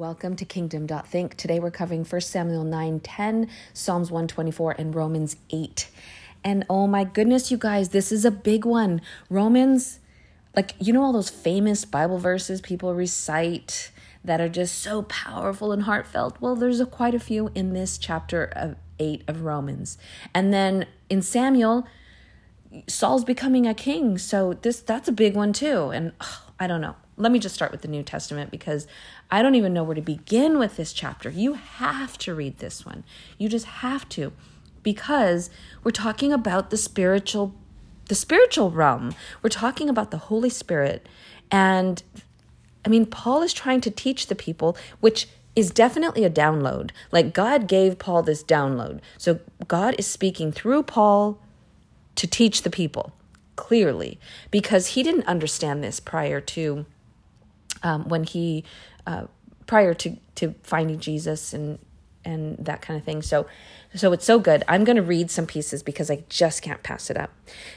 Welcome to Kingdom Think. Today we're covering 1 Samuel 9 10, Psalms 124, and Romans 8. And oh my goodness, you guys, this is a big one. Romans, like, you know, all those famous Bible verses people recite that are just so powerful and heartfelt? Well, there's a, quite a few in this chapter of 8 of Romans. And then in Samuel, Saul's becoming a king. So this that's a big one too. And I don't know. Let me just start with the New Testament because I don't even know where to begin with this chapter. You have to read this one. You just have to because we're talking about the spiritual the spiritual realm. We're talking about the Holy Spirit and I mean Paul is trying to teach the people which is definitely a download. Like God gave Paul this download. So God is speaking through Paul to teach the people clearly because he didn't understand this prior to um, when he uh, prior to to finding Jesus and and that kind of thing. So so it's so good. I'm going to read some pieces because I just can't pass it up.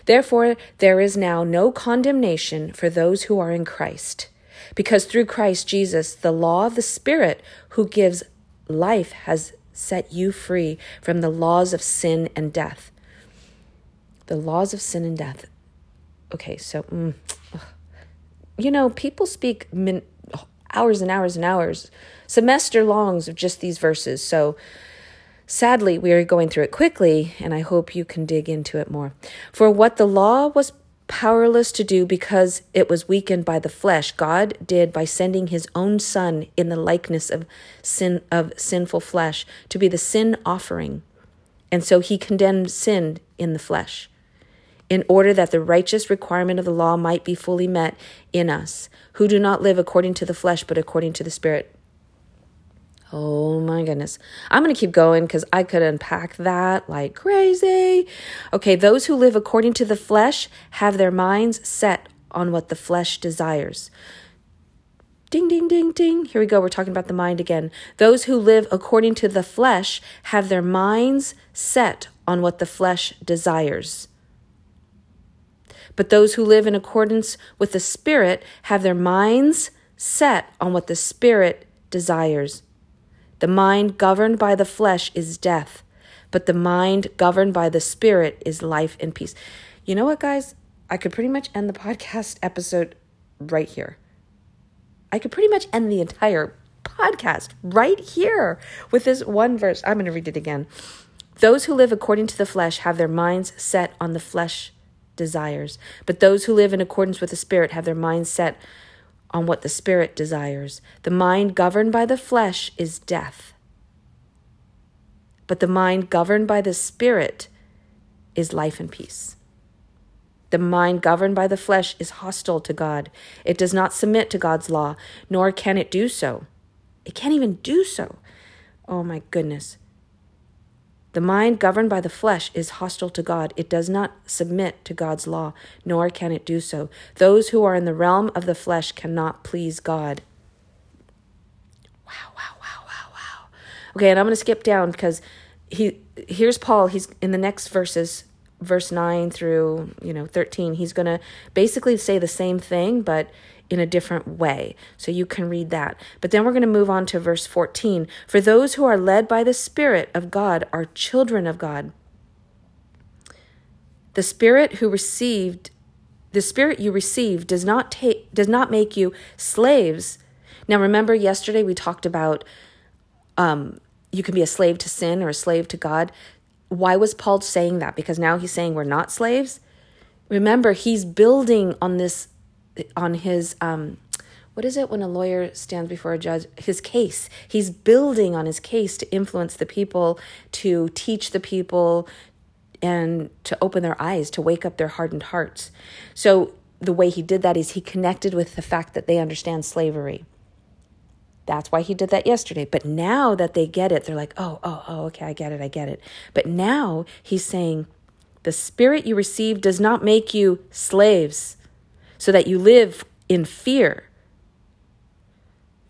Therefore there is now no condemnation for those who are in Christ. Because through Christ Jesus the law of the spirit who gives life has set you free from the laws of sin and death. The laws of sin and death. Okay, so mm, you know, people speak min- hours and hours and hours, semester longs of just these verses. So sadly, we are going through it quickly, and I hope you can dig into it more. For what the law was powerless to do because it was weakened by the flesh, God did by sending his own son in the likeness of sin of sinful flesh to be the sin offering. And so he condemned sin in the flesh in order that the righteous requirement of the law might be fully met in us, who do not live according to the flesh, but according to the Spirit. Oh my goodness. I'm going to keep going because I could unpack that like crazy. Okay, those who live according to the flesh have their minds set on what the flesh desires. Ding, ding, ding, ding. Here we go. We're talking about the mind again. Those who live according to the flesh have their minds set on what the flesh desires. But those who live in accordance with the Spirit have their minds set on what the Spirit desires. The mind governed by the flesh is death, but the mind governed by the Spirit is life and peace. You know what, guys? I could pretty much end the podcast episode right here. I could pretty much end the entire podcast right here with this one verse. I'm going to read it again. Those who live according to the flesh have their minds set on the flesh desires. But those who live in accordance with the Spirit have their minds set on what the Spirit desires. The mind governed by the flesh is death, but the mind governed by the Spirit is life and peace. The mind governed by the flesh is hostile to God. It does not submit to God's law, nor can it do so. It can't even do so. Oh my goodness. The mind governed by the flesh is hostile to God. It does not submit to God's law, nor can it do so. Those who are in the realm of the flesh cannot please God. Wow, wow, wow, wow, wow. Okay, and I'm going to skip down because he here's Paul. He's in the next verses, verse 9 through, you know, 13. He's going to basically say the same thing, but in a different way. So you can read that. But then we're going to move on to verse 14. For those who are led by the Spirit of God are children of God. The Spirit who received the spirit you receive does not take does not make you slaves. Now remember yesterday we talked about um you can be a slave to sin or a slave to God. Why was Paul saying that? Because now he's saying we're not slaves. Remember, he's building on this on his um, what is it when a lawyer stands before a judge? His case. He's building on his case to influence the people to teach the people and to open their eyes to wake up their hardened hearts. So the way he did that is he connected with the fact that they understand slavery. That's why he did that yesterday. But now that they get it they're like oh oh oh okay i get it i get it. But now he's saying the spirit you receive does not make you slaves so that you live in fear.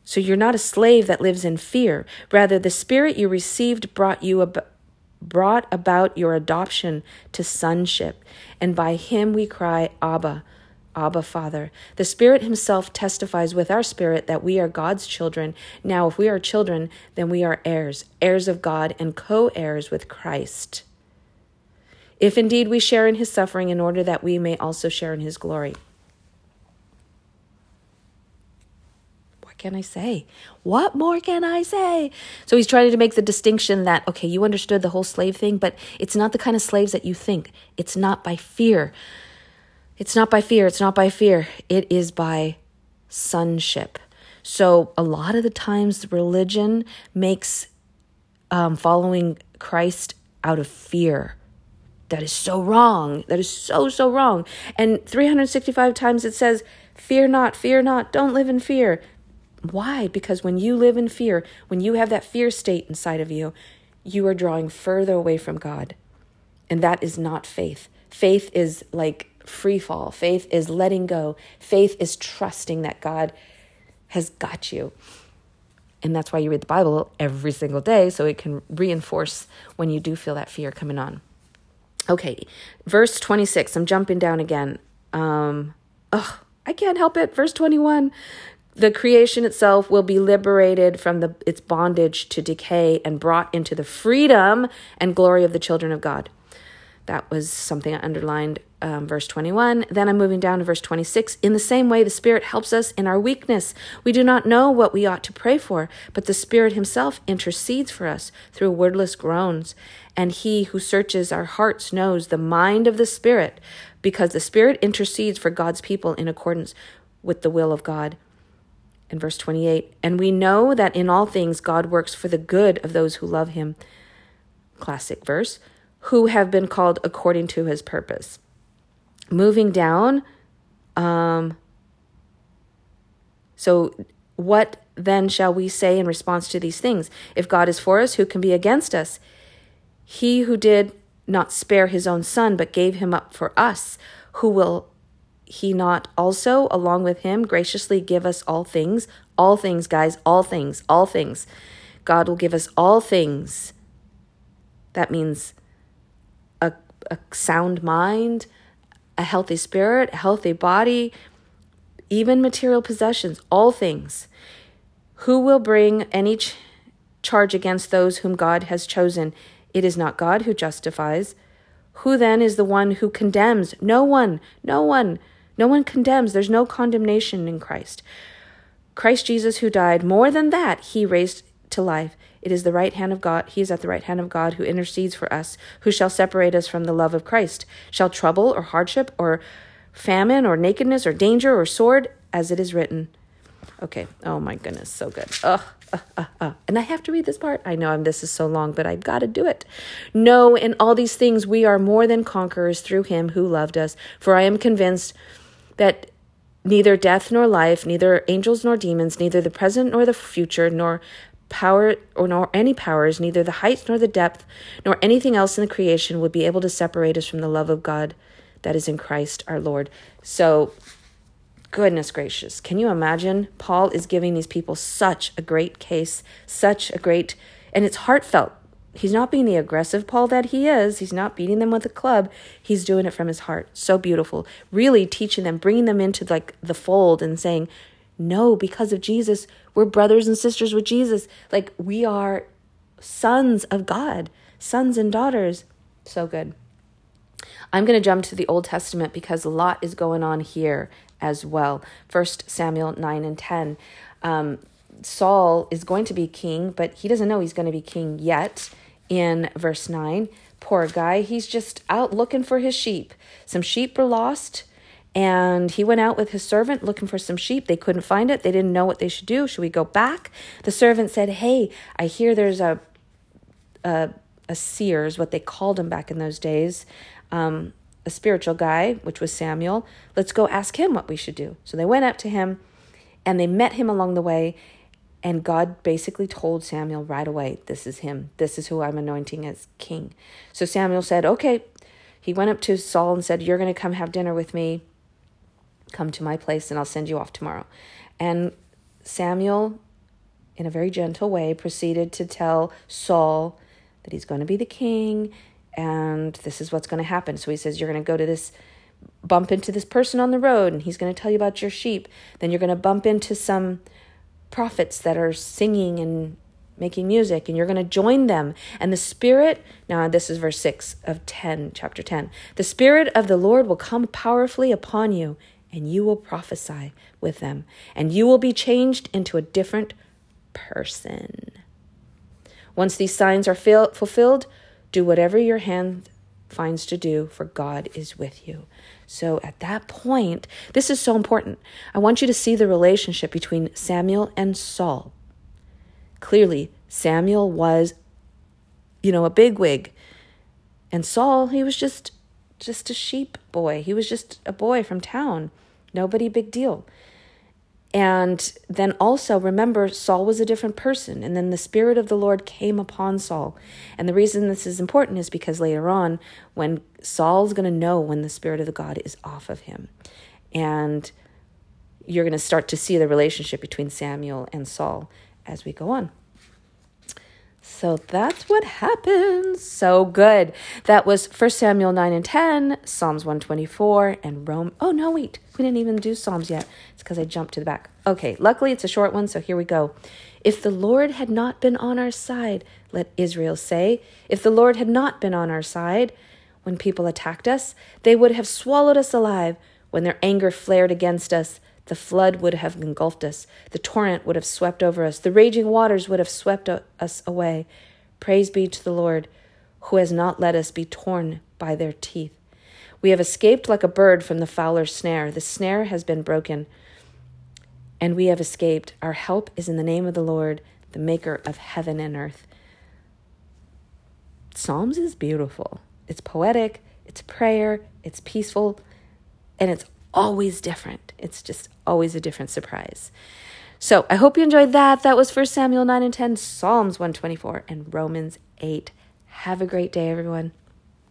So you're not a slave that lives in fear. Rather, the spirit you received brought you ab- brought about your adoption to sonship, and by him we cry, Abba, Abba, Father. The Spirit Himself testifies with our spirit that we are God's children. Now, if we are children, then we are heirs, heirs of God, and co heirs with Christ. If indeed we share in His suffering, in order that we may also share in His glory. Can I say? What more can I say? So he's trying to make the distinction that, okay, you understood the whole slave thing, but it's not the kind of slaves that you think. It's not by fear. It's not by fear. It's not by fear. It is by sonship. So a lot of the times, religion makes um, following Christ out of fear. That is so wrong. That is so, so wrong. And 365 times it says, Fear not, fear not, don't live in fear. Why? Because when you live in fear, when you have that fear state inside of you, you are drawing further away from God. And that is not faith. Faith is like free fall. Faith is letting go. Faith is trusting that God has got you. And that's why you read the Bible every single day, so it can reinforce when you do feel that fear coming on. Okay, verse 26. I'm jumping down again. Um, oh, I can't help it. Verse 21 the creation itself will be liberated from the, its bondage to decay and brought into the freedom and glory of the children of God. That was something I underlined, um, verse 21. Then I'm moving down to verse 26. In the same way, the Spirit helps us in our weakness. We do not know what we ought to pray for, but the Spirit Himself intercedes for us through wordless groans. And He who searches our hearts knows the mind of the Spirit, because the Spirit intercedes for God's people in accordance with the will of God. In verse 28, and we know that in all things God works for the good of those who love Him. Classic verse who have been called according to his purpose. Moving down, um, so what then shall we say in response to these things? If God is for us, who can be against us? He who did not spare his own son, but gave him up for us, who will he not also, along with him, graciously give us all things? All things, guys, all things, all things. God will give us all things. That means a a sound mind, a healthy spirit, a healthy body, even material possessions, all things. Who will bring any ch- charge against those whom God has chosen? It is not God who justifies. Who then is the one who condemns? No one, no one, no one condemns. There's no condemnation in Christ. Christ Jesus, who died, more than that, he raised to life. It is the right hand of God. He is at the right hand of God who intercedes for us. Who shall separate us from the love of Christ? Shall trouble or hardship or famine or nakedness or danger or sword, as it is written? Okay. Oh my goodness, so good. Ugh. Uh, uh, uh. And I have to read this part. I know I'm, this is so long, but I've got to do it. No, in all these things we are more than conquerors through him who loved us. For I am convinced that neither death nor life, neither angels nor demons, neither the present nor the future, nor power or nor any powers, neither the height nor the depth, nor anything else in the creation would be able to separate us from the love of God that is in Christ our Lord. So, goodness gracious, can you imagine? Paul is giving these people such a great case, such a great, and it's heartfelt. He's not being the aggressive Paul that he is. He's not beating them with a club. He's doing it from his heart. So beautiful. Really teaching them, bringing them into like the fold and saying, no, because of Jesus, we're brothers and sisters with Jesus. Like we are sons of God, sons and daughters. So good. I'm going to jump to the Old Testament because a lot is going on here as well. First Samuel 9 and 10. Um, Saul is going to be king, but he doesn't know he's going to be king yet in verse 9. Poor guy, he's just out looking for his sheep. Some sheep were lost. And he went out with his servant looking for some sheep. They couldn't find it. They didn't know what they should do. Should we go back? The servant said, Hey, I hear there's a, a, a seer, is what they called him back in those days, um, a spiritual guy, which was Samuel. Let's go ask him what we should do. So they went up to him and they met him along the way. And God basically told Samuel right away, This is him. This is who I'm anointing as king. So Samuel said, Okay. He went up to Saul and said, You're going to come have dinner with me Come to my place and I'll send you off tomorrow. And Samuel, in a very gentle way, proceeded to tell Saul that he's going to be the king and this is what's going to happen. So he says, You're going to go to this bump into this person on the road and he's going to tell you about your sheep. Then you're going to bump into some prophets that are singing and making music and you're going to join them. And the spirit now this is verse 6 of 10 chapter 10 the spirit of the lord will come powerfully upon you and you will prophesy with them and you will be changed into a different person. Once these signs are fulfilled do whatever your hand finds to do for god is with you so at that point, this is so important. I want you to see the relationship between Samuel and Saul. Clearly, Samuel was, you know, a bigwig. And Saul, he was just just a sheep boy. He was just a boy from town. Nobody big deal. And then also remember, Saul was a different person. And then the Spirit of the Lord came upon Saul. And the reason this is important is because later on, when Saul's going to know when the Spirit of the God is off of him. And you're going to start to see the relationship between Samuel and Saul as we go on. So that's what happens. So good. That was 1 Samuel 9 and 10, Psalms 124, and Rome. Oh, no, wait. We didn't even do Psalms yet. It's because I jumped to the back. Okay, luckily it's a short one, so here we go. If the Lord had not been on our side, let Israel say, if the Lord had not been on our side when people attacked us, they would have swallowed us alive. When their anger flared against us, the flood would have engulfed us, the torrent would have swept over us, the raging waters would have swept us away. Praise be to the Lord, who has not let us be torn by their teeth. We have escaped like a bird from the fowler's snare. The snare has been broken, and we have escaped. Our help is in the name of the Lord, the maker of heaven and earth. Psalms is beautiful. It's poetic, it's prayer, it's peaceful, and it's always different. It's just always a different surprise. So I hope you enjoyed that. That was 1 Samuel 9 and 10, Psalms 124, and Romans 8. Have a great day, everyone.